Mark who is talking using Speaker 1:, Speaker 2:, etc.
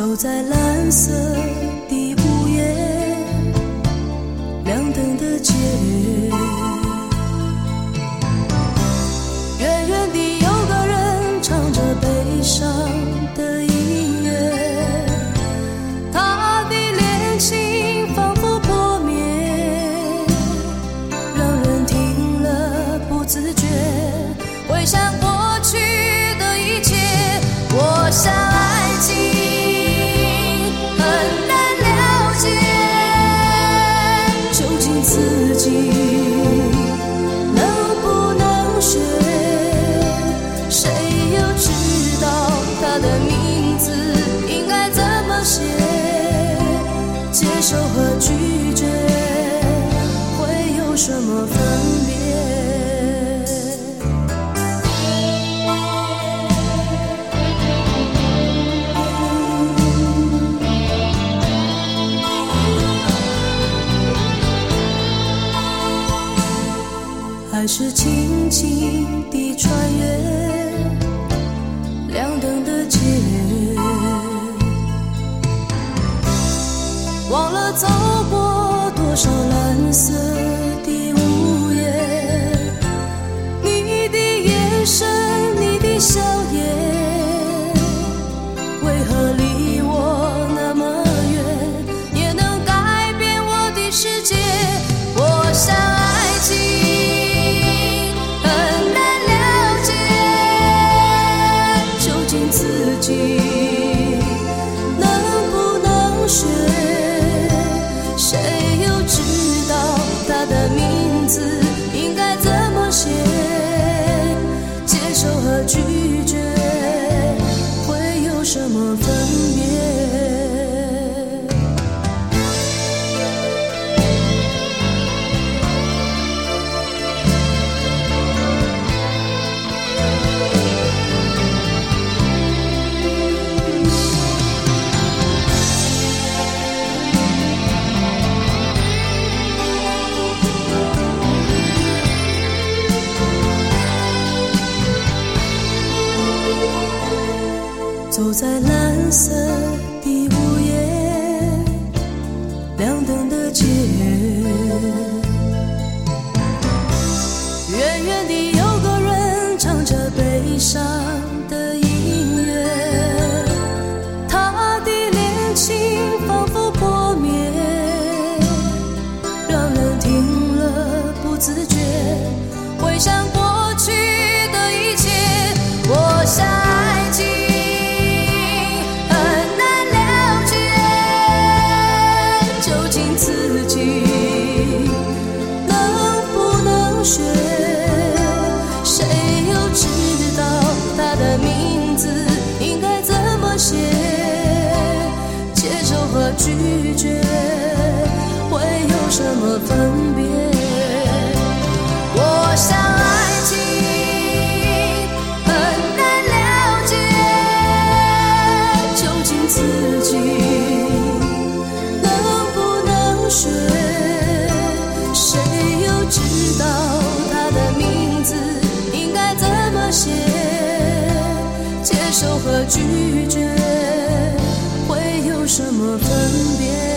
Speaker 1: 走在蓝色是轻轻地穿越亮灯的街，忘了走过多少蓝色的。自己能不能睡谁又知道他的名字应该怎么写？接受和拒绝会有什么分别？sun. 拒绝会有什么分别？